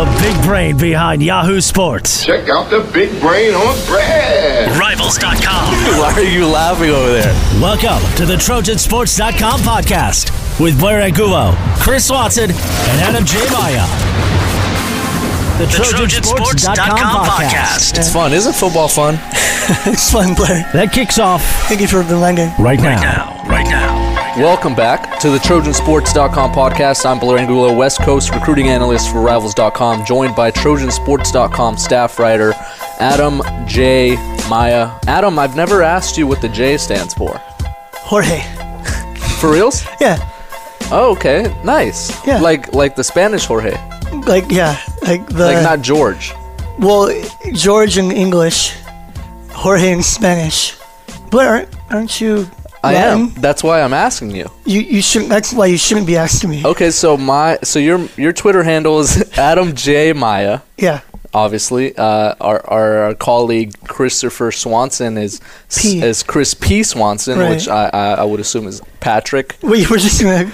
The big brain behind Yahoo Sports. Check out the big brain on Brad. Rivals.com. Why are you laughing over there? Welcome to the Trojansports.com podcast with Blair Angulo, Chris Watson, and Adam J. Maya. The, Trojansports.com podcast. It's fun. Isn't football fun? It's fun, Blair. That kicks off Thank you for the reminding. right now. Right now. Welcome back to the Trojansports.com podcast. I'm Blair Angulo, West Coast recruiting analyst for Rivals.com, joined by Trojansports.com staff writer Adam J. Maya. Adam, I've never asked you what the J stands for. Jorge. For reals? Yeah. Oh, okay. Nice. Yeah. Like like the Spanish Jorge. Like, yeah. Like the. Like not George. well, George in English, Jorge in Spanish. Blair, aren't, aren't you. I am. That's why I'm asking you. You, you shouldn't. That's why you shouldn't be asking me. Okay, so my so your your Twitter handle is Adam J Maya. Yeah. obviously. Uh, our, our our colleague Christopher Swanson is P. is Chris P Swanson, Right. which I, I I would assume is Patrick. We were just gonna.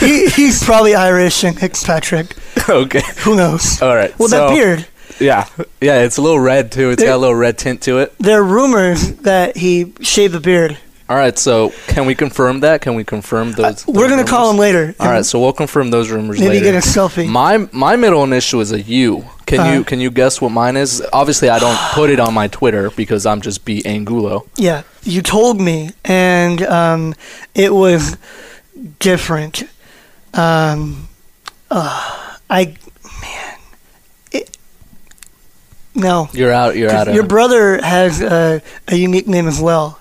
he, he's probably Irish and Fitzpatrick. okay, Who knows? all right. Well, so, that beard. Yeah, yeah. It's a little red too. It's got a little red tint to it. There are rumors that he shaved the beard. All right. So can we confirm that? Can we confirm those? Uh, We're gonna call him later. All right. So we'll confirm those rumors later. Maybe later. get a selfie. My my middle initial is a U. Can Uh-huh. you can you guess what mine is? Obviously, I don't put it on my Twitter because I'm just B Angulo. Yeah, you told me, and um, it was different. Um, uh, I, man, it, no. You're out. You're out. Your brother has a, a unique name as well,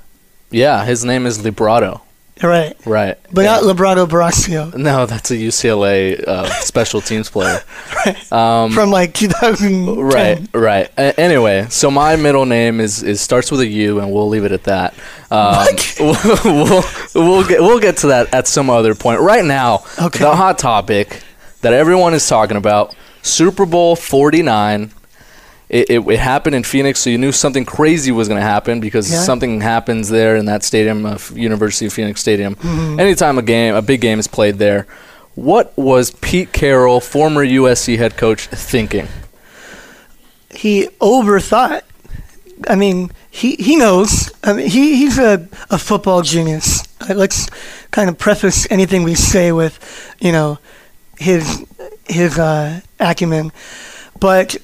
yeah, his name is Librato. right? Right. But Yeah. not Librato Barasio No, that's a UCLA uh, special teams player. Right. Um, from like 2010. right, right. A- anyway, so my middle name is, is starts with a U, and we'll leave it at that. Um, we'll, we'll get we'll get to that at some other point. Right now, Okay. the hot topic that everyone is talking about: Super Bowl Forty Nine. It, it, it happened in Phoenix, so you knew something crazy was going to happen because Yeah. something happens there in that stadium, uh, University of Phoenix Stadium. Mm-hmm. Anytime a game, a big game is played there, what was Pete Carroll, former USC head coach, thinking? He overthought. I mean, he, he knows. I mean, he, he's a, a football genius. Let's kind of preface anything we say with, you know, his his uh, acumen. But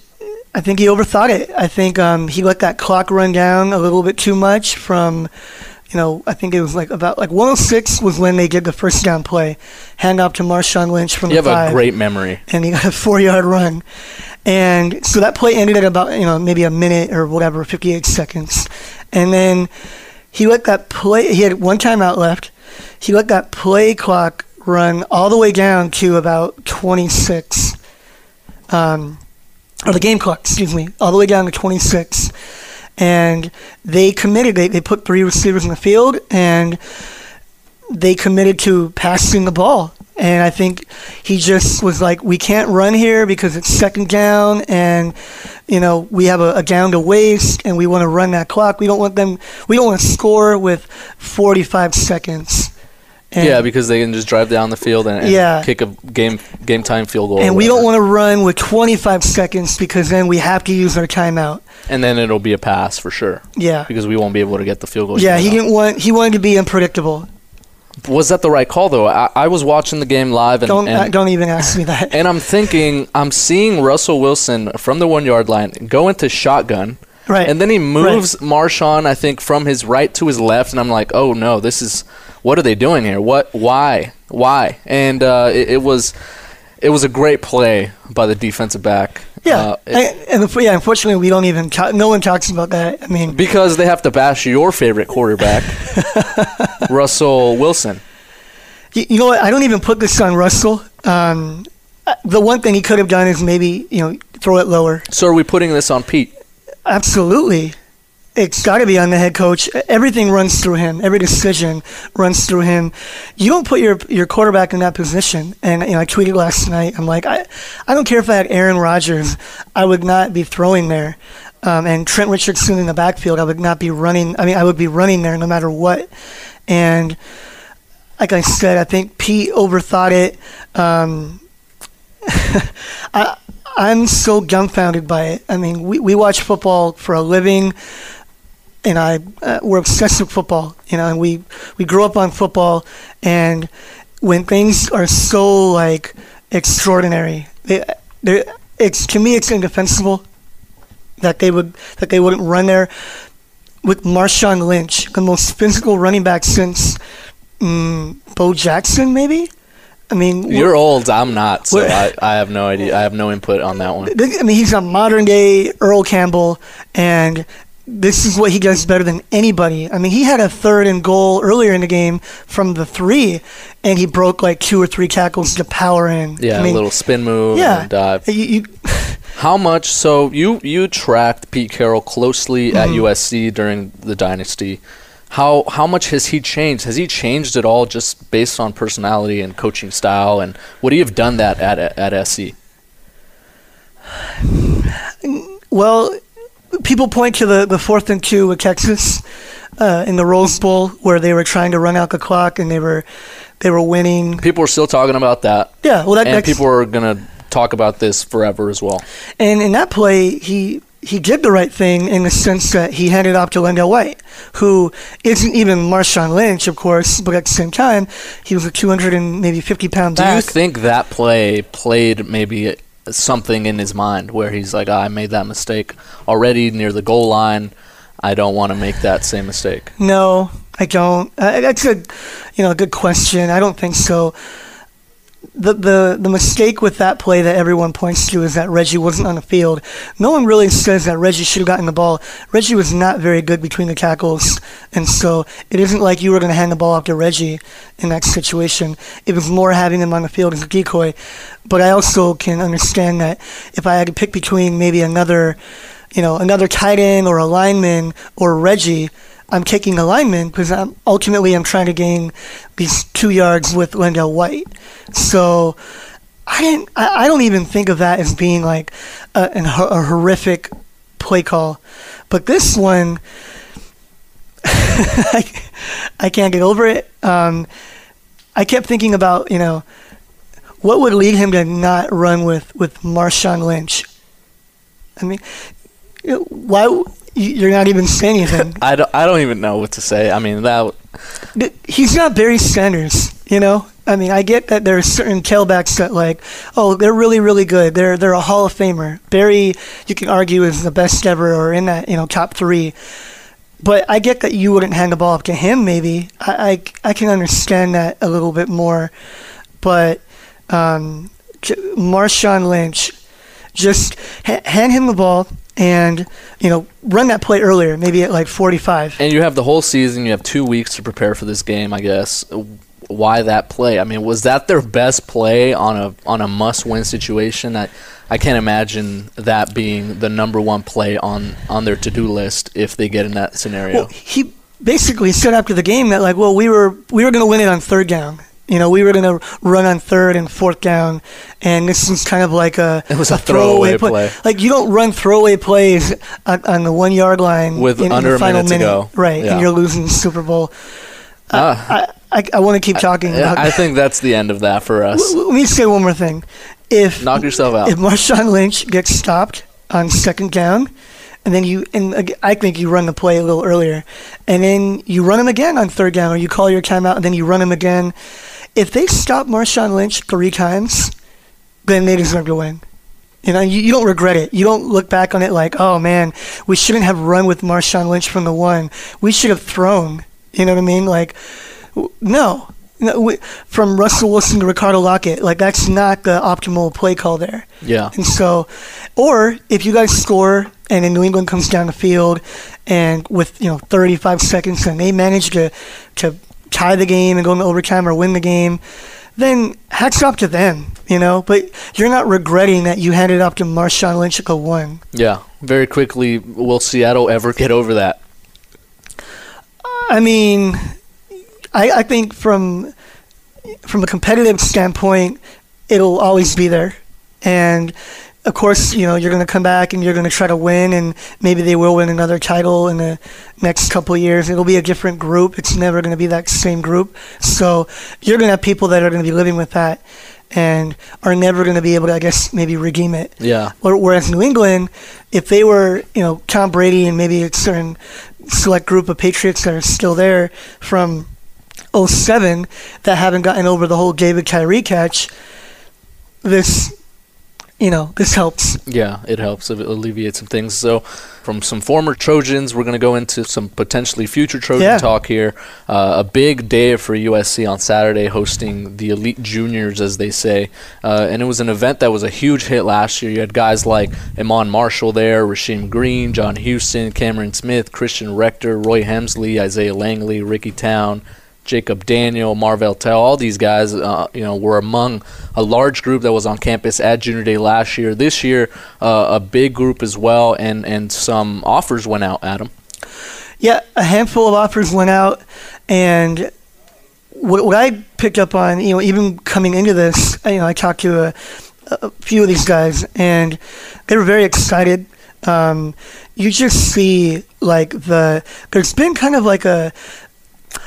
I think he overthought it. I think um, he let that clock run down a little bit too much from, you know, I think it was like about like 106 was when they did the first down play, hand off to Marshawn Lynch from You the have a great memory. and he got a four yard run. And so that play ended at about, you know, maybe a minute or whatever, 58 seconds. And then he let that play, he had one timeout left. He let that play clock run all the way down to about 26. Um, or the game clock, excuse me, all the way down to 26. And they committed, they, they put three receivers in the field and they committed to passing the ball. And I think he just was like, we can't run here because it's second down, and you know we have a, a down to waste, and we want to run that clock. We don't want them. We don't want to score with 45 seconds. And, yeah, because they can just drive down the field and, and Yeah. kick a game game time field goal. and we don't want to run with 25 seconds because then we have to use our timeout. And then it'll be a pass for sure Yeah. because we won't be able to get the field goal. Yeah, he didn't want. He wanted to be unpredictable. Was that the right call though? I, I was watching the game live and Don't uh, and, don't even ask me that. and I'm thinking I'm seeing Russell Wilson from the one yard line go into shotgun. Right. And then he moves Marshawn, I think, from his right to his left, and I'm like, oh no, this is what are they doing here? What? Why? Why? And uh, it, it was it was a great play by the defensive back. Yeah, Uh, it- and, and the, yeah. Unfortunately, we don't even. Talk, no one talks about that. I mean, because they have to bash your favorite quarterback, Russell Wilson. you, you know what? I don't even put this on Russell. Um, the one thing he could have done is maybe you know throw it lower. So are we putting this on Pete? Absolutely, it's got to be on the head coach. Everything runs through him. Every decision runs through him. You don't put your your quarterback in that position. And you know, I tweeted last night. I'm like, I, I don't care if I had Aaron Rodgers, I would not be throwing there. Um, and Trent Richardson in the backfield, I would not be running. I mean, I would be running there no matter what. And like I said, I think Pete overthought it. Um, I I'm so dumbfounded by it. I mean, we, we watch football for a living, and I uh, we're obsessed with football. You know, and we we grew up on football, and when things are so like extraordinary, they, it's to me it's indefensible that they would that they wouldn't run there with Marshawn Lynch, the most physical running back since mm, Bo Jackson, maybe. I mean, You're old. I'm not, so I, I have no idea. I have no input on that one. I mean, he's a modern day Earl Campbell, and this is what he does better than anybody. I mean, he had a third and goal earlier in the game from the three, and he broke like two or three tackles to power in. Yeah, I mean, a little spin move yeah. and dive. You, you, How much? So you you tracked Pete Carroll closely at mm-hmm. USC during the dynasty. How how much has he changed? Has he changed at all just based on personality and coaching style? And would he have done that at at? SC? well, people point to the, the fourth and two with Texas uh, in the Rose Bowl where they were trying to run out the clock and they were they were winning. People are still talking about that, Yeah, well, that, and people are gonna talk about this forever as well. And in that play, he he did the right thing in the sense that he handed off to LenDale White, who isn't even Marshawn Lynch, of course, but at the same time, he was a 200 and maybe 50 pound Do you think that play played maybe something in his mind where he's like, "Ah, I made that mistake already near the goal line. I don't want to make that same mistake. no, I don't. Uh, that's a you know a good question. I don't think so. The, the the mistake with that play that everyone points to is that Reggie wasn't on the field. No one really says that Reggie should have gotten the ball. Reggie was not very good between the tackles, and so it isn't like you were going to hand the ball off to Reggie in that situation. It was more having him on the field as a decoy. But I also can understand that if I had to pick between maybe another, you know, another tight end or a lineman or Reggie, I'm taking a lineman because I'm ultimately I'm trying to gain these two yards with LenDale White. So I didn't. I, I don't even think of that as being like a, a horrific play call, but this one, I, I can't get over it. Um, I kept thinking about you know what would lead him to not run with with Marshawn Lynch. I mean, why? You- You're not even saying anything. I don't, I don't even know what to say. I mean, that Th- he's not Barry Sanders, you know. I mean, I get that there are certain tailbacks that like, oh, they're really, really good. They're they're a Hall of Famer. Barry, you can argue is the best ever or in that you know top three. But I get that you wouldn't hand the ball up to him. Maybe I I, I can understand that a little bit more. But um, Marshawn Lynch, just ha- hand him the ball and you know run that play earlier, maybe at like 45. And you have the whole season. You have two weeks to prepare for this game. I guess. Why that play? I mean, was that their best play on a on a must-win situation? I I can't imagine that being the number one play on on their to-do list if they get in that scenario. Well, he basically said after the game that like, well, we were we were going to win it on third down. You know, we were going to run on third and fourth down, and this is kind of like a It was a throwaway play. Like you don't run throwaway plays on, on the one yard line With in, in under the a final minute to go. right? Yeah. And you're losing the Super Bowl. Ah, I I, I want to keep talking about. I think that's the end of that for us. L- Let me say one more thing. If Knock yourself out. if Marshawn Lynch gets stopped on second down, and then you and I think you run the play a little earlier, and then you run him again on third down, or you call your timeout, and then you run him again. If they stop Marshawn Lynch three times, then they deserve to win. You know, you, you don't regret it. You don't look back on it like, oh man, we shouldn't have run with Marshawn Lynch from the one. We should have thrown. You know what I mean? Like, w- no. no we, from Russell Wilson to Ricardo Lockette, like that's not the optimal play call there. Yeah. And so, or if you guys score and then New England comes down the field and with you know 35 seconds and they manage to to tie the game and go into overtime or win the game, then hats off to them, you know. But you're not regretting that you handed off to Marshawn Lynch at the one. Yeah. Very quickly, will Seattle ever get over that? I mean, I, I think from from a competitive standpoint, it'll always be there, and of course, you know, you're going to come back and you're going to try to win, and maybe they will win another title in the next couple of years. It'll be a different group. It's never going to be that same group. So you're going to have people that are going to be living with that. and are never going to be able to, I guess, maybe redeem it. Yeah. Whereas New England, if they were, you know, Tom Brady and maybe a certain select group of Patriots that are still there from 07 that haven't gotten over the whole David Tyree catch, this, you know, this helps. Yeah, it helps. It alleviates some things. So, from some former Trojans, we're going to go into some potentially future Trojan Yeah. talk here. Uh, a big day for USC on Saturday, hosting the Elite Juniors, as they say. Uh, and it was an event that was a huge hit last year. You had guys like Iman Marshall there, Rasheem Green, John Houston, Cameron Smith, Christian Rector, Roy Hemsley, Isaiah Langley, Ricky Town. Jacob Daniel, Marvell Tell, all these guys, uh, you know, were among a large group that was on campus at Junior Day last year. This year, uh, a big group as well, and and some offers went out. Adam, Yeah, a handful of offers went out, and what, what I picked up on, you know, even coming into this, you know, I talked to a, a few of these guys, and they were very excited. Um, you just see like the there's been kind of like a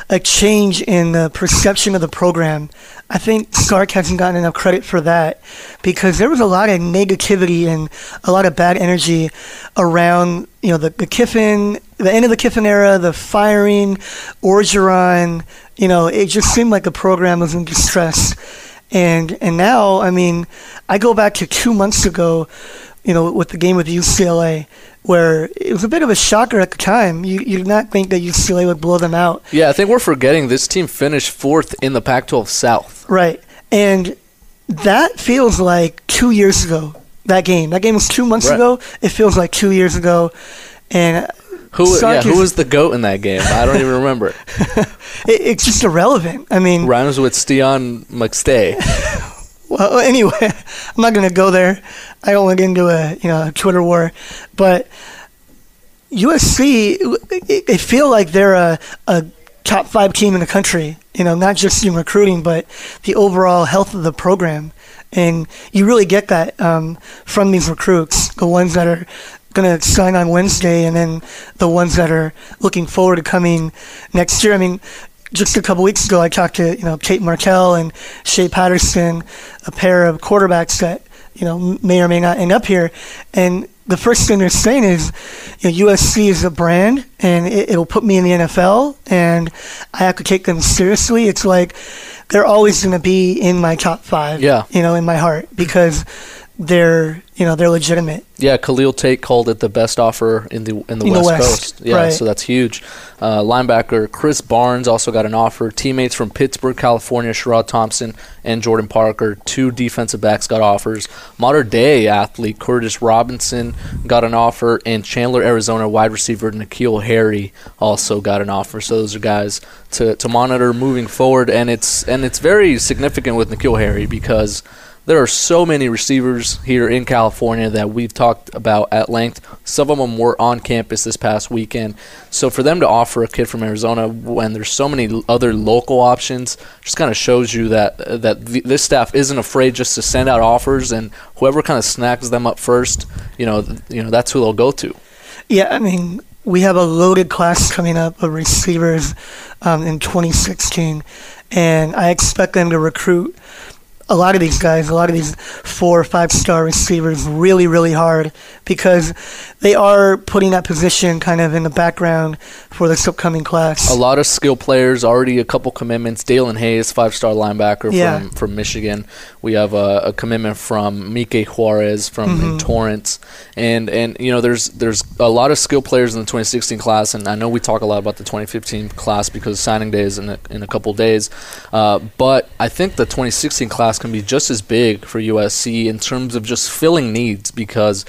a change in the perception of the program. I think Sark hasn't gotten enough credit for that because there was a lot of negativity and a lot of bad energy around, you know, the, the Kiffin, the end of the Kiffin era, the firing, Orgeron, you know, it just seemed like the program was in distress. And and now, I mean, I go back to two months ago, you know, with the game with UCLA, where it was a bit of a shocker at the time. You you did not think that UCLA would blow them out, yeah, I think we're forgetting this team finished fourth in the Pac-12 South. right? And that feels like two years ago. That game, that game was two months Right. ago. It feels like two years ago, and Who, yeah, who was the goat in that game? I don't even remember. it, it's just irrelevant. I mean, Rhymes with Stian McStay. Well, anyway, I'm not going to go there. I don't want to get into a you know a Twitter war, but USC it- they feel like they're a, a top five team in the country. You know, not just in recruiting, but the overall health of the program, and you really get that um, from these recruits, the ones that are going to sign on Wednesday, and then the ones that are looking forward to coming next year. I mean, just a couple weeks ago, I talked to you know Tate Martell and Shea Patterson, a pair of quarterbacks that you know may or may not end up here, and the first thing they're saying is, you know, USC is a brand, and it, it'll put me in the NFL, and I have to take them seriously. It's like they're always going to be in my top five, Yeah. you know, in my heart because they're you know they're legitimate. Yeah, Khalil Tate called it the best offer in the in the, In the West, West, Coast. Yeah, right. so that's huge. Uh, linebacker Chris Barnes also got an offer. Teammates from Pittsburg, California, Sherrod Thompson and Jordan Parker, two defensive backs got offers. Modern day athlete Curtis Robinson got an offer, and Chandler, Arizona wide receiver N'Keal Harry also got an offer. So those are guys to, to monitor moving forward, and it's and it's very significant with N'Keal Harry because there are so many receivers here in California that we've talked about at length. Some of them were on campus this past weekend. So for them to offer a kid from Arizona when there's so many other local options just kind of shows you that that th- this staff isn't afraid just to send out offers and whoever kind of snacks them up first, you know, th- you know that's who they'll go to. Yeah, I mean, we have a loaded class coming up of receivers um, in 2016, and I expect them to recruit a lot of these guys, a lot of these four or five star receivers really, really hard because they are putting that position kind of in the background for this upcoming class. A lot of skill players, already a couple commitments. Daelin Hayes, five-star linebacker Yeah. from, from Michigan. We have a, a commitment from Mike Juarez from Mm-hmm. Torrance, and and you know there's there's a lot of skill players in the 2016 class, and I know we talk a lot about the 2015 class because signing day is in a, in a couple days, uh, but I think the 2016 class can be just as big for USC in terms of just filling needs because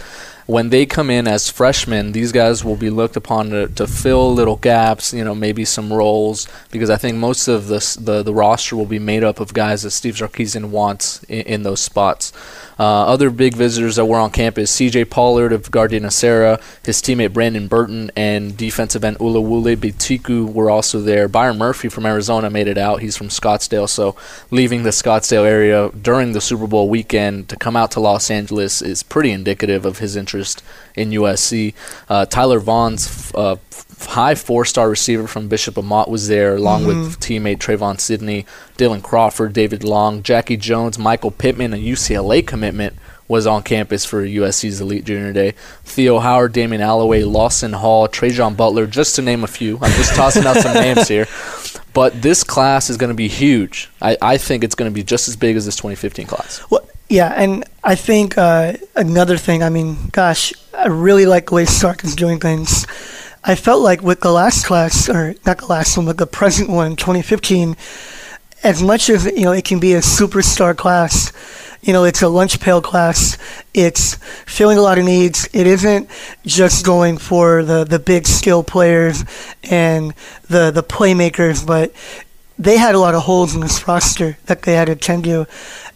when they come in as freshmen, these guys will be looked upon to, to fill little gaps, you know, maybe some roles, because I think most of the the, the roster will be made up of guys that Steve Sarkisian wants in, in those spots. Uh, other big visitors that were on campus, C.J. Pollard of Gardena Serra, his teammate Brandon Burton, and defensive end Oluwole Betiku were also there. Byron Murphy from Arizona made it out. He's from Scottsdale, so leaving the Scottsdale area during the Super Bowl weekend to come out to Los Angeles is pretty indicative of his interest interest in USC. Uh, Tyler Vaughn's uh, high four-star receiver from Bishop Amat was there, along mm-hmm. with teammate Trevon Sidney, Dylan Crawford, David Long, Jackie Jones, Michael Pittman, a UCLA commitment was on campus for USC's Elite Junior Day. Theo Howard, Damian Alloway, Lawson Hall, Trajan Butler, just to name a few. I'm just tossing out some names here. But this class is going to be huge. I, I think it's going to be just as big as this 2015 class. Well, yeah, and I think uh, another thing, I mean, gosh, I really like the way Sark is doing things. I felt like with the last class, or not the last one, but the present one, 2015, as much as you know, it can be a superstar class you know, it's a lunch pail class. It's filling a lot of needs. It isn't just going for the, the big skill players and the, the playmakers, but they had a lot of holes in this roster that they had to attend to.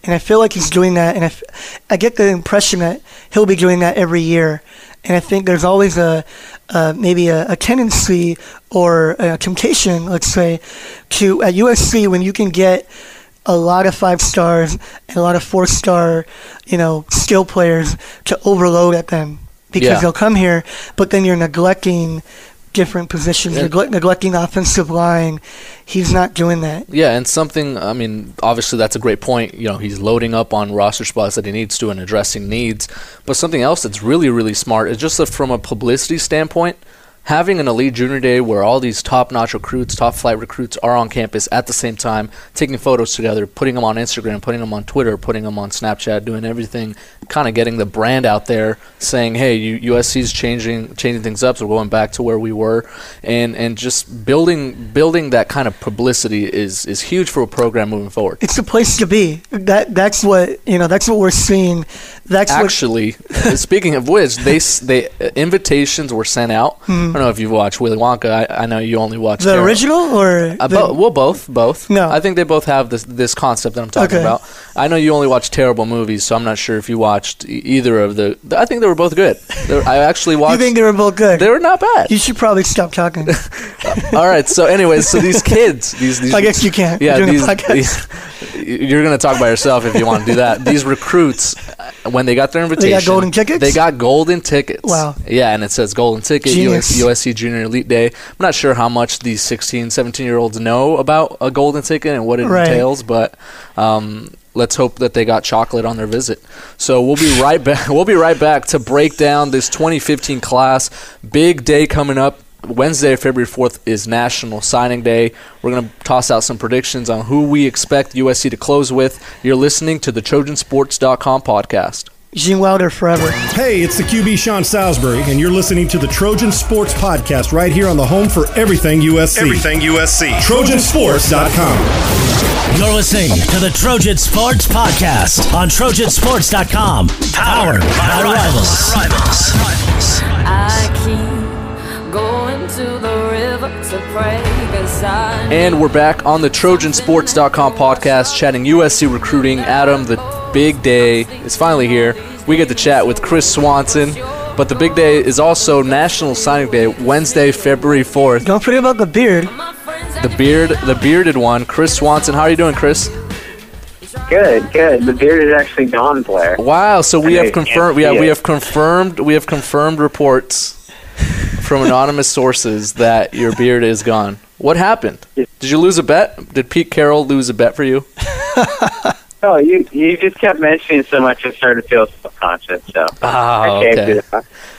And I feel like he's doing that. And I, f- I get the impression that he'll be doing that every year. And I think there's always a uh, maybe a, a, tendency or a temptation, let's say, to at USC when you can get a lot of five stars and a lot of four star, you know, skill players to overload at them because yeah. they'll come here, but then you're neglecting different positions, yeah. neglecting the offensive line. He's not doing that. Yeah, and something, I mean, obviously that's a great point. You know, he's loading up on roster spots that he needs to and addressing needs. But something else that's really, really smart is just from a publicity standpoint – having an elite junior day where all these top-notch recruits, top-flight recruits are on campus at the same time, taking photos together, putting them on Instagram, putting them on Twitter, putting them on Snapchat, doing everything, kind of getting the brand out there, saying, "Hey, USC's changing changing things up, so we're going back to where we were," and and just building building that kind of publicity is is huge for a program moving forward. It's the place to be. That that's what you know. That's what we're seeing. That's actually. speaking of which, they they invitations were sent out. Hmm don't know if you've watched Willy Wonka. I, I know you only watched the original or uh, the bo- well, both, both. No, I think they both have this this concept that I'm talking okay. about. I know you only watch terrible movies, so I'm not sure if you watched either of the. I think they were both good. Were, I actually watched. you think they were both good? They were not bad. You should probably stop talking. All right. So, anyways, so these kids, these, these I guess you can't. Yeah, these, these, you're going to talk by yourself if you want to do that. These recruits, when they got their invitation, they got golden tickets. They got golden tickets. Wow. Yeah, and it says golden ticket US, USC Junior Elite Day. I'm not sure how much these 16, 17 year olds know about a golden ticket and what it right. entails, but um, let's hope that they got chocolate on their visit. So we'll be right back. We'll be right back to break down this 2015 class. Big day coming up. Wednesday, February 4th, is National Signing Day. We're going to toss out some predictions on who we expect USC to close with. You're listening to the TrojanSports.com podcast. Gene Wilder forever. Hey, it's the QB Sean Salisbury, and you're listening to the Trojan Sports Podcast right here on the home for everything USC. Everything USC. TrojanSports.com. You're listening to the Trojan Sports Podcast on TrojanSports.com. Powered, by, Rivals. Rivals. I keep And we're back on the TrojanSports.com podcast chatting USC recruiting. Adam, the big day is finally here. We get to chat with Chris Swanson. But the big day is also National Signing Day, Wednesday, February 4th. Don't forget about the beard. The beard, the bearded one. Chris Swanson. How are you doing, Chris? Good, good. The beard is actually gone, Blair. Wow. So we have confirmed. We have, we have confirmed. We have confirmed reports from anonymous sources that your beard is gone. What happened? Did you lose a bet? Did Pete Carroll lose a bet for you? Oh, you you just kept mentioning so much, I started to feel self-conscious. So oh, okay.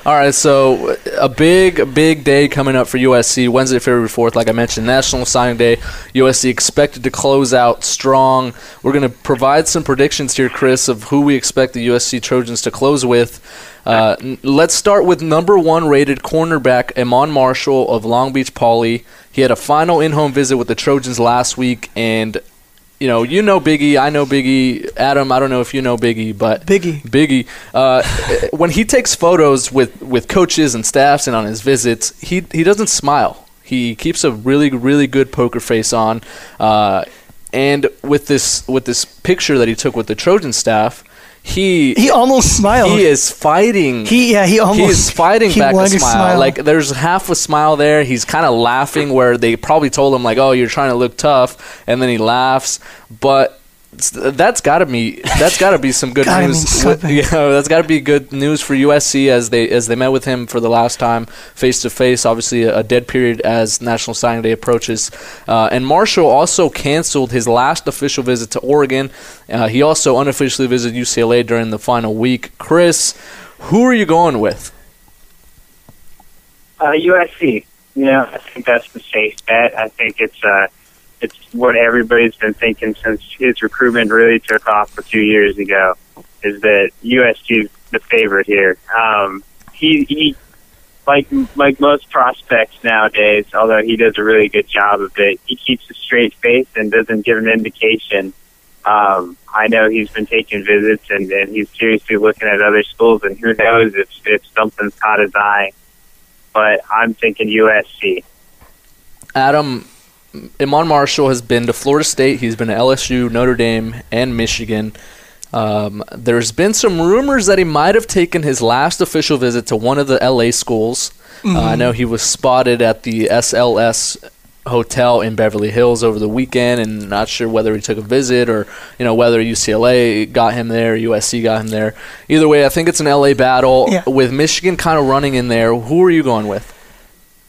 All right, so a big big day coming up for USC Wednesday, February fourth. Like I mentioned, National Signing Day. USC expected to close out strong. We're going to provide some predictions here, Chris, of who we expect the USC Trojans to close with. Uh, let's start with number one rated cornerback Iman Marshall of Long Beach Poly. He had a final in-home visit with the Trojans last week, and you know, you know Biggie, I know Biggie. Adam, I don't know if you know Biggie, but Biggie, Biggie, uh, when he takes photos with, with coaches and staffs and on his visits, he he doesn't smile. He keeps a really really good poker face on, uh, and with this with this picture that he took with the Trojan staff, he he almost smiled. He is fighting. He yeah he almost he is fighting back a smile. smile. Like there's half a smile there. He's kind of laughing where they probably told him like, "Oh, you're trying to look tough," and then he laughs. But that's got to be that's got to be some good news. mean you know, that's got to be good news for USC as they as they met with him for the last time face to face. Obviously, a, a dead period as National Signing Day approaches. Uh, and Marshall also canceled his last official visit to Oregon. Uh, he also unofficially visited UCLA during the final week. Chris, who are you going with? Uh, USC. You know, I think that's the safe bet. I think it's uh, it's what everybody's been thinking since his recruitment really took off a few years ago. Is that USC the favorite here? Um, he he, like like most prospects nowadays, although he does a really good job of it, he keeps a straight face and doesn't give an indication. Um, I know he's been taking visits and, and he's seriously looking at other schools, and who knows if if something's caught his eye but I'm thinking USC. Adam, Iman Marshall has been to Florida State. He's been to LSU, Notre Dame, and Michigan. Um, there's been some rumors that he might have taken his last official visit to one of the LA schools. Uh, I know he was spotted at the SLS hotel in Beverly Hills over the weekend, and not sure whether he took a visit or you know whether UCLA got him there, USC got him there. Either way, I think it's an LA battle Yeah. with Michigan kind of running in there. Who are you going with?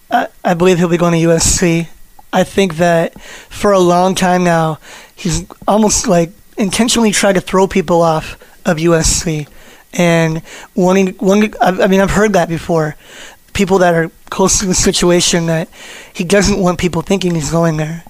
I, I believe he'll be going to USC. I think that for a long time now, he's almost like intentionally tried to throw people off of USC, and wanting, I, I mean, I've heard that before. People that are close to the situation that he doesn't want people thinking he's going there,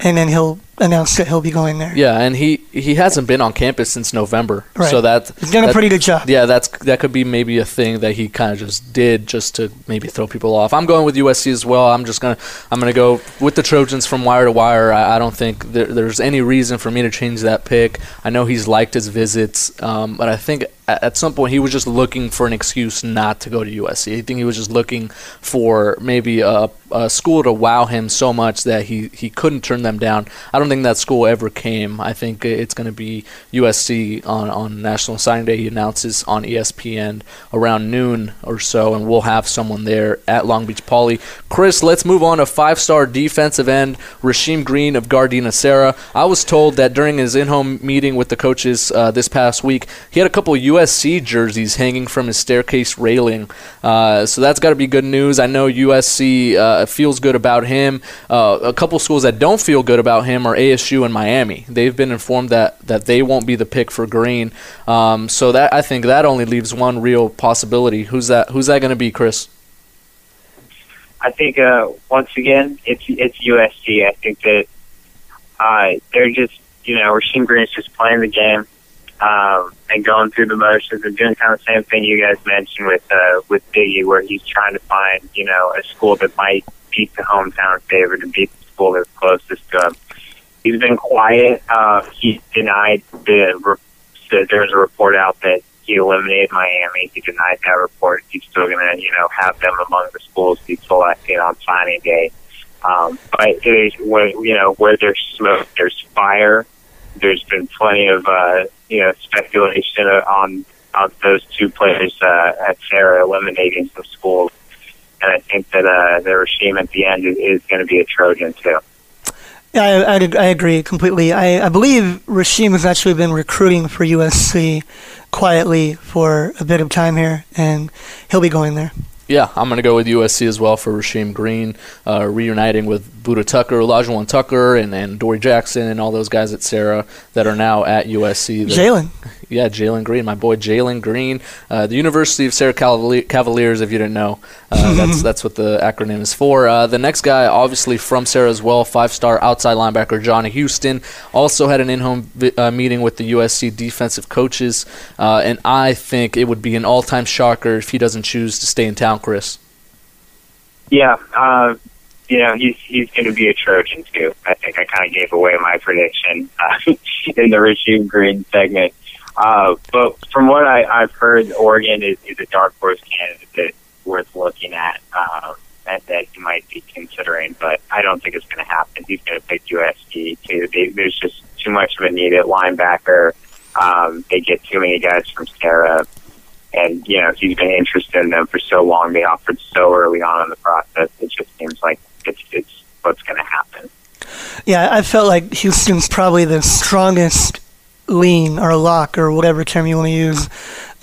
and then he'll announce that he'll be going there. Yeah, and he he hasn't been on campus since November, Right. so that He's done a pretty good job. Yeah, that's that could be maybe a thing that he kind of just did just to maybe throw people off. I'm going with USC as well. I'm just gonna I'm gonna go with the Trojans from wire to wire. I, I don't think there, there's any reason for me to change that pick. I know he's liked his visits, um, but I think at, some point he was just looking for an excuse not to go to USC. I think he was just looking for maybe a, a school to wow him so much that he he couldn't turn them down. I don't think that school ever came. I think it's going to be USC on, on National Signing Day. He announces on ESPN around noon or so, and we'll have someone there at Long Beach Poly. Chris, let's move on to five star defensive end Rasheem Green of Gardena Serra. I was told that during his in home meeting with the coaches uh, this past week, he had a couple USC jerseys hanging from his staircase railing. Uh, so that's got to be good news. I know USC uh, feels good about him. Uh, a couple schools that don't feel good about him are ASU and Miami. They've been informed that, that they won't be the pick for Green. Um, so that I think that only leaves one real possibility. Who's that? Who's that going to be, Chris? I think uh, once again it's it's USC. I think that uh, they're just you know Rasheem Green's just playing the game um, and going through the motions and doing kind of the same thing you guys mentioned with uh, with Biggie, where he's trying to find you know a school that might beat the hometown favorite and beat the school that's closest to him. He's been quiet. Uh, he denied the. Re- so there's a report out that he eliminated Miami. He denied that report. He's still going to, you know, have them among the schools he's selected on signing day. Um, but there's where you know where there's smoke, there's fire. There's been plenty of uh, you know speculation on on those two players uh, at Serra eliminating some schools, and I think that uh, the regime at the end is, is going to be a Trojan too. Yeah, I, I, I agree completely. I, I believe Rasheem has actually been recruiting for USC quietly for a bit of time here, and he'll be going there. Yeah, I'm going to go with USC as well for Rasheem Green, uh, reuniting with Buda Tucker, Olajuwon Tucker, and, and Dory Jackson, and all those guys at Serra that are now at USC. Jalen. Yeah, Jalen Green, my boy Jalen Green, uh, the University of Serra Cavalier- Cavaliers. If you didn't know, uh, that's that's what the acronym is for. Uh, the next guy, obviously from Serra as well, five-star outside linebacker Johnny Houston, also had an in-home vi- uh, meeting with the USC defensive coaches, uh, and I think it would be an all-time shocker if he doesn't choose to stay in town, Chris. Yeah, uh, you know he's he's going to be a Trojan too. I think I kind of gave away my prediction uh, in the Rasheem Green segment. Uh, but from what I, I've heard, Oregon is, is a dark horse candidate worth looking at. Um, that, that he might be considering, but I don't think it's going to happen. He's going to pick USC too. They, there's just too much of a need at linebacker. Um, they get too many guys from Serra and you know he's been interested in them for so long. They offered so early on in the process. It just seems like it's it's what's going to happen. yeah, I felt like Houston's probably the strongest lean or lock or whatever term you want to use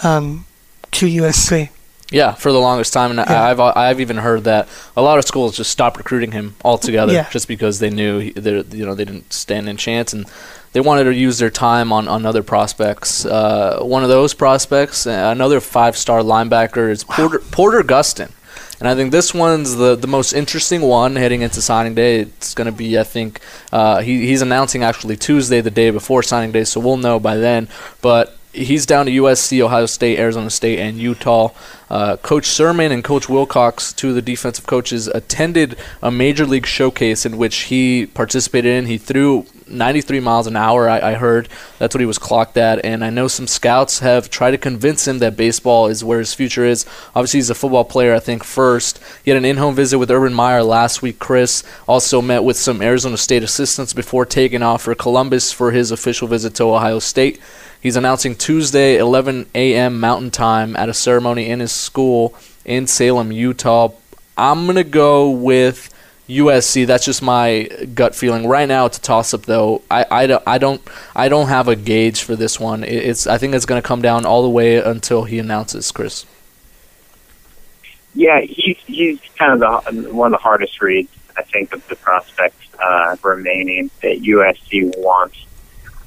um, to USC. Yeah, for the longest time, and Yeah. I've I've even heard that a lot of schools just stopped recruiting him altogether, Yeah. just because they knew he, they you know they didn't stand in chance, and they wanted to use their time on, on other prospects. Uh, one of those prospects, another five star linebacker, is Porter Porter Gustin, and I think this one's the the most interesting one heading into signing day. It's going to be, I think, uh, he he's announcing actually Tuesday, the day before signing day, so we'll know by then, but. He's down to USC, Ohio State, Arizona State, and Utah. Uh, Coach Sirmon and Coach Wilcox, two of the defensive coaches, attended a major league showcase in which he participated in. He threw 93 miles an hour, I, I heard. That's what he was clocked at. And I know some scouts have tried to convince him that baseball is where his future is. Obviously, he's a football player, I think, first. He had an in home visit with Urban Meyer last week. Chris also met with some Arizona State assistants before taking off for Columbus for his official visit to Ohio State. He's announcing Tuesday, 11 a.m. Mountain Time, at a ceremony in his school in Salem, Utah. I'm gonna go with USC. That's just my gut feeling. Right now, it's a toss-up, though. I, I, don't, I don't I don't have a gauge for this one. It's I think it's gonna come down all the way until he announces. Chris. Yeah, he's he's kind of the one of the hardest reads I think of the prospects uh, remaining that USC wants,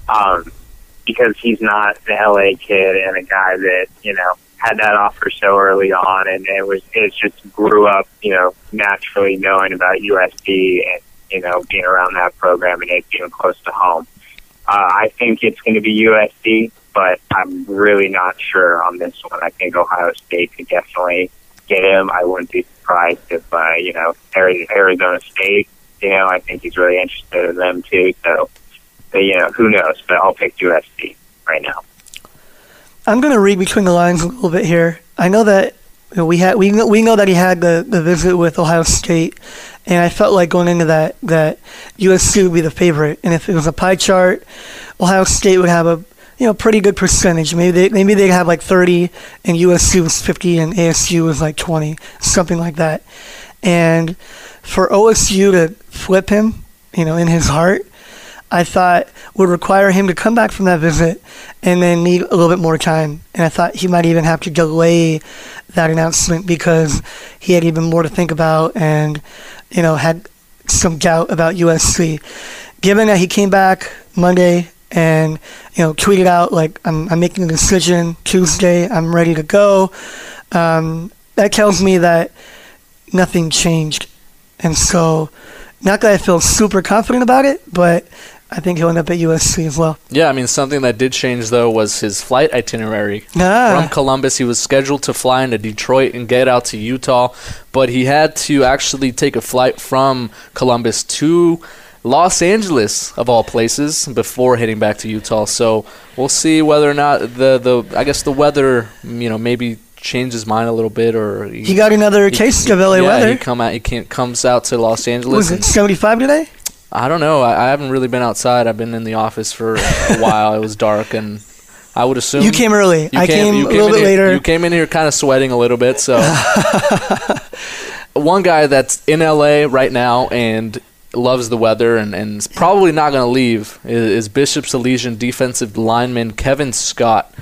um, because he's not the LA kid and a guy that you know had that offer so early on, and it was it just grew up you know naturally knowing about USC and you know being around that program and it being close to home. Uh, I think it's going to be USC, but I'm really not sure on this one. I think Ohio State could definitely get him. I wouldn't be surprised if, uh, you know, Arizona State, you know, I think he's really interested in them too. So, but, you know, who knows? But I'll pick USC right now. I'm going to read between the lines a little bit here. I know that you know, we had we know, we know that he had the, the visit with Ohio State, and I felt like going into that that USC would be the favorite. And if it was a pie chart, Ohio State would have a you know pretty good percentage. Maybe they maybe they'd have like 30, and USC was 50, and ASU was like 20, something like that. And for OSU to flip him, you know, in his heart, I thought would require him to come back from that visit and then need a little bit more time. And I thought he might even have to delay that announcement because he had even more to think about and, you know, had some doubt about USC. Given that he came back Monday and, you know, tweeted out, like, I'm, I'm making a decision Tuesday, I'm ready to go, um, that tells me that nothing changed. And so, not that I feel super confident about it, but I think he'll end up at USC as well. Yeah, I mean something that did change though was his flight itinerary. Ah. From Columbus, he was scheduled to fly into Detroit and get out to Utah, but he had to actually take a flight from Columbus to Los Angeles of all places before heading back to Utah. So we'll see whether or not the the I guess the weather you know maybe changed his mind a little bit or He got another case of LA yeah, weather. He come out he can't, comes out to Los Angeles. Was it 75 today? I don't know. I, I haven't really been outside. I've been in the office for a while. It was dark, and I would assume You came early. you I came, you a little bit here- later. You came in here kind of sweating a little bit. So, one guy that's in LA right now and loves the weather and, and is probably not going to leave is, is Bishop's Elysian defensive lineman Kevin Scott.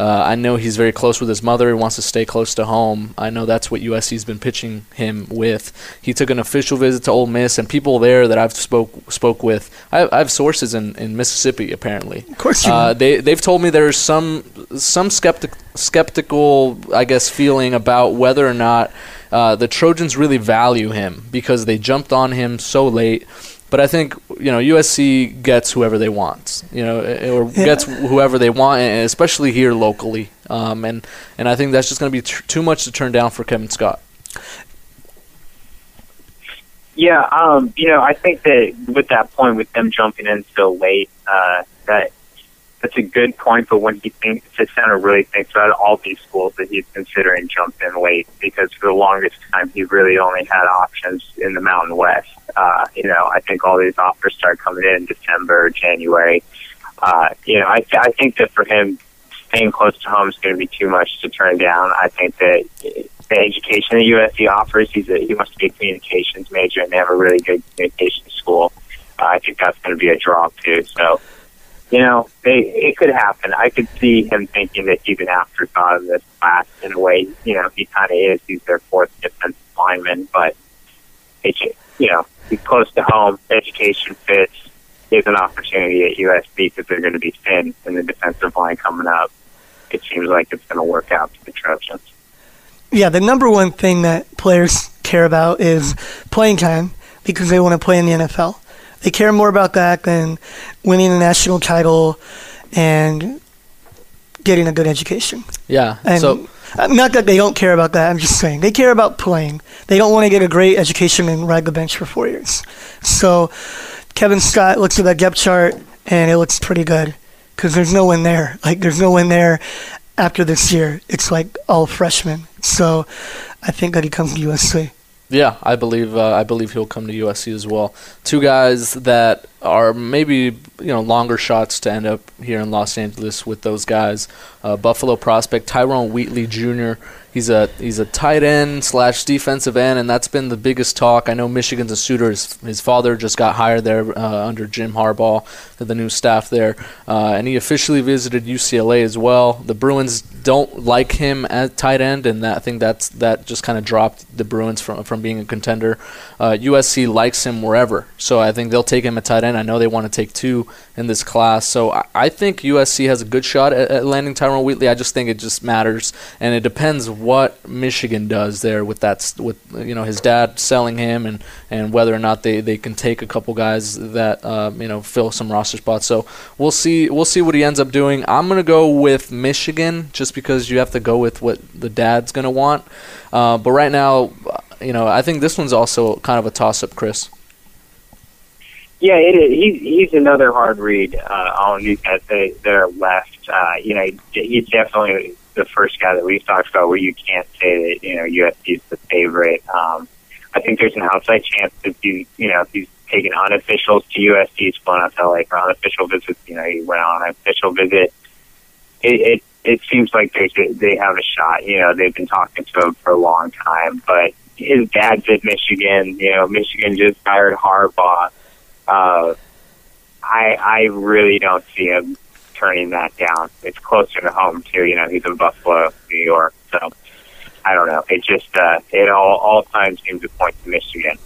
Uh, I know he's very close with his mother. He wants to stay close to home. I know that's what USC's been pitching him with. He took an official visit to Ole Miss, and people there that I've spoke spoke with. I, I have sources in, in Mississippi apparently. of course you Uh, they they've told me there's some some skeptic skeptical I guess feeling about whether or not uh, the Trojans really value him because they jumped on him so late. But I think you know USC gets whoever they want, you know, eh, or Yeah. gets whoever they want, especially here locally. Um, and and I think that's just going to be tr- too much to turn down for Kevin Scott. Yeah, um, you know, I think that with that point, with them jumping in so late, uh, that that's a good point. But when he thinks, the center really thinks about all these schools that he's considering jumped in late because for the longest time he really only had options in the Mountain West. Uh, you know, I think all these offers start coming in December, January. Uh, you know, I, I think that for him, staying close to home is going to be too much to turn down. I think that the education that USC offers, he's a, he must be a communications major, and they have a really good communications school. I think that's going to be a draw too. So, you know, they, it could happen. I could see him thinking that he's an afterthought of this class in a way. You know, he kind of is. He's their fourth defensive lineman, but it's you know he's close to home. Education fits. He has an opportunity at USC because they're going to be thin in the defensive line coming up. It seems like it's going to work out for the Trojans. Yeah, the number one thing that players care about is playing time because they want to play in the NFL. They care more about that than winning a national title and getting a good education. Yeah. And so uh, not that they don't care about that. I'm just saying they care about playing. They don't want to get a great education and ride the bench for four years. So Kevin Scott looks at that depth chart and it looks pretty good because there's no one there. Like there's no one there after this year. It's like all freshmen. So I think that he comes to USC. Yeah, I believe uh, I believe he'll come to USC as well. Two guys that are maybe you know longer shots to end up here in Los Angeles with those guys. Uh, Buffalo prospect Tyrone Wheatley Jr. He's a he's a tight end slash defensive end, and that's been the biggest talk. I know Michigan's a suitor. His, his father just got hired there uh, under Jim Harbaugh, the new staff there, uh, and he officially visited UCLA as well. The Bruins don't like him at tight end, and that, I think that's that just kind of dropped the Bruins from from being a contender. Uh, USC likes him wherever, so I think they'll take him at tight end. I know they want to take two in this class, so I, I think USC has a good shot at, at landing Tyrone Wheatley. I just think it just matters, and it depends what Michigan does there with that with you know his dad selling him and and whether or not they, they can take a couple guys that uh, you know fill some roster spots. So we'll see we'll see what he ends up doing. I'm gonna go with Michigan just because you have to go with what the dad's gonna want. Uh, but right now, you know I think this one's also kind of a toss up, Chris. Yeah, it is. He's he's another hard read uh, on these guys are left. Uh, you know, he's definitely the first guy that we've talked about where you can't say that you know USC is the favorite. Um, I think there's an outside chance that you you know if he's taken unofficials to USC, he's flown out to LA for unofficial visits. You know, he went on an official visit. It it, it seems like a, they have a shot. You know, they've been talking to him for a long time, but his dad's at Michigan. You know, Michigan just hired Harbaugh uh, I I really don't see him turning that down. It's closer to home too. You know, he's in Buffalo, New York. So I don't know. It just uh, it all all times seems to point to Michigan.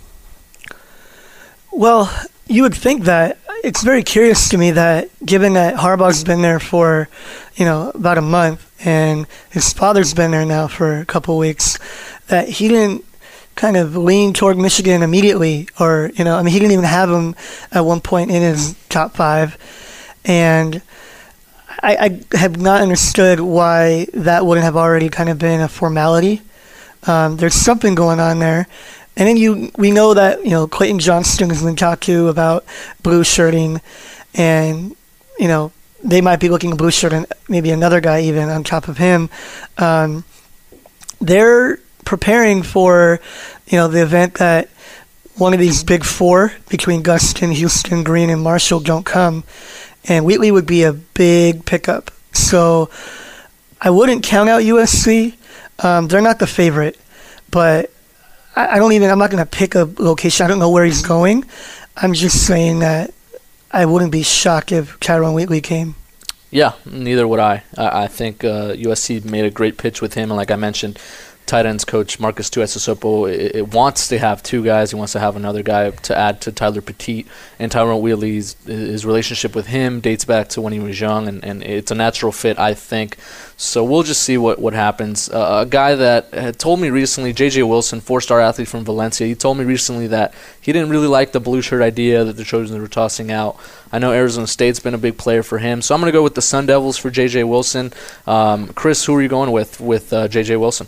Well, you would think that it's very curious to me that given that Harbaugh's been there for, you know, about a month and his father's been there now for a couple weeks, that he didn't kind of lean toward Michigan immediately, or you know, I mean, he didn't even have him at one point in his top five, and I, I have not understood why that wouldn't have already kind of been a formality. Um, there's something going on there, and then you we know that you know Clayton Johnston has been talked to about blue shirting, and you know they might be looking at blue shirt and maybe another guy even on top of him. Um, they're preparing for, you know, the event that one of these big four between Gustin, Houston, Green, and Marshall don't come, and Wheatley would be a big pickup. So I wouldn't count out USC. Um, they're not the favorite, but I, I don't even. I'm not going to pick a location. I don't know where he's going. I'm just saying that I wouldn't be shocked if Tyrone Wheatley came. Yeah, neither would I. I, I think uh, USC made a great pitch with him, and like I mentioned, tight ends coach Marcus it wants to have two guys. He wants to have another guy to add to Tyler Petite and Tyrone Wheatley's his relationship with him dates back to when he was young, and, and it's a natural fit, I think. So we'll just see what what happens. Uh, a guy that had told me recently, J.J. Wilson, four-star athlete from Valencia, he told me recently that he didn't really like the blue shirt idea that the Trojans were tossing out. I know Arizona State's been a big player for him, so I'm going to go with the Sun Devils for J.J. Wilson. Um, Chris, who are you going with with uh, J.J. Wilson?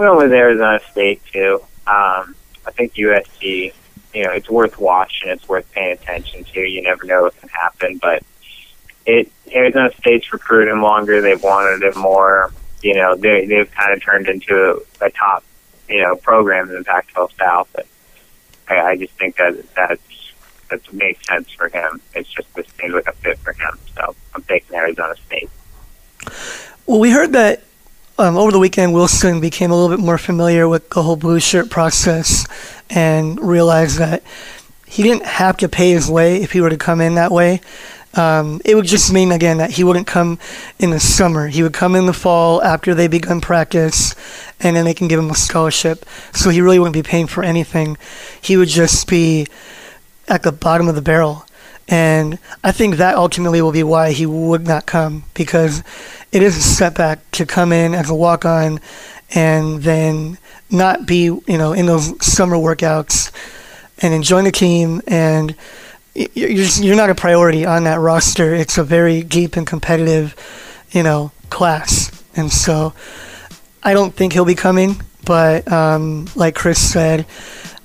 Well, with Arizona State too. Um, I think USC, you know, it's worth watching. It's worth paying attention to. You never know what can happen, but it Arizona State's recruited him longer. They've wanted him more. You know, they they've kind of turned into a, a top, you know, program in the Pac-12 South. But I, I just think that that's that makes sense for him. It's just this seems like a fit for him. So I'm taking Arizona State. Well, we heard that um, over the weekend, Wilson became a little bit more familiar with the whole blue shirt process and realized that he didn't have to pay his way if he were to come in that way. Um, it would just mean again that he wouldn't come in the summer. He would come in the fall after they begun practice, and then they can give him a scholarship. So he really wouldn't be paying for anything. He would just be at the bottom of the barrel. And I think that ultimately will be why he would not come because it is a setback to come in as a walk on and then not be, you know, in those summer workouts and enjoying the team and you're, you're not a priority on that roster. It's a very deep and competitive, you know, class. And so I don't think he'll be coming, but um, like Chris said,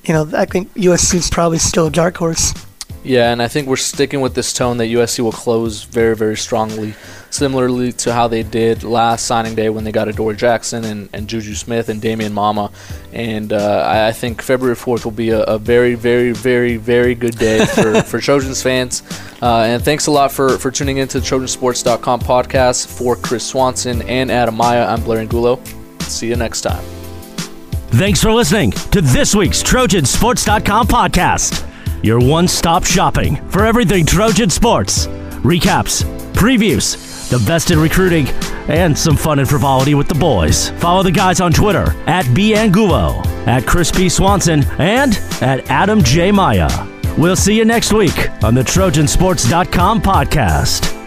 you know, I think USC is probably still a dark horse. Yeah, and I think we're sticking with this tone that USC will close very, very strongly, similarly to how they did last signing day when they got Adoree Jackson and, and Juju Smith and Damien Mama. And uh, I think February 4th will be a, a, very, very, very, very good day for, for Trojans fans. Uh, and thanks a lot for, for tuning into the Trojansports.com podcast. For Chris Swanson and Adam Maya, I'm Blair Angulo. See you next time. Thanks for listening to this week's Trojansports.com podcast your one stop shopping for everything Trojan sports. Recaps, previews, the best in recruiting, and some fun and frivolity with the boys. Follow the guys on Twitter at BAngulo, at Chris P. Swanson, and at Adam J. Maya. We'll see you next week on the Trojansports.com podcast.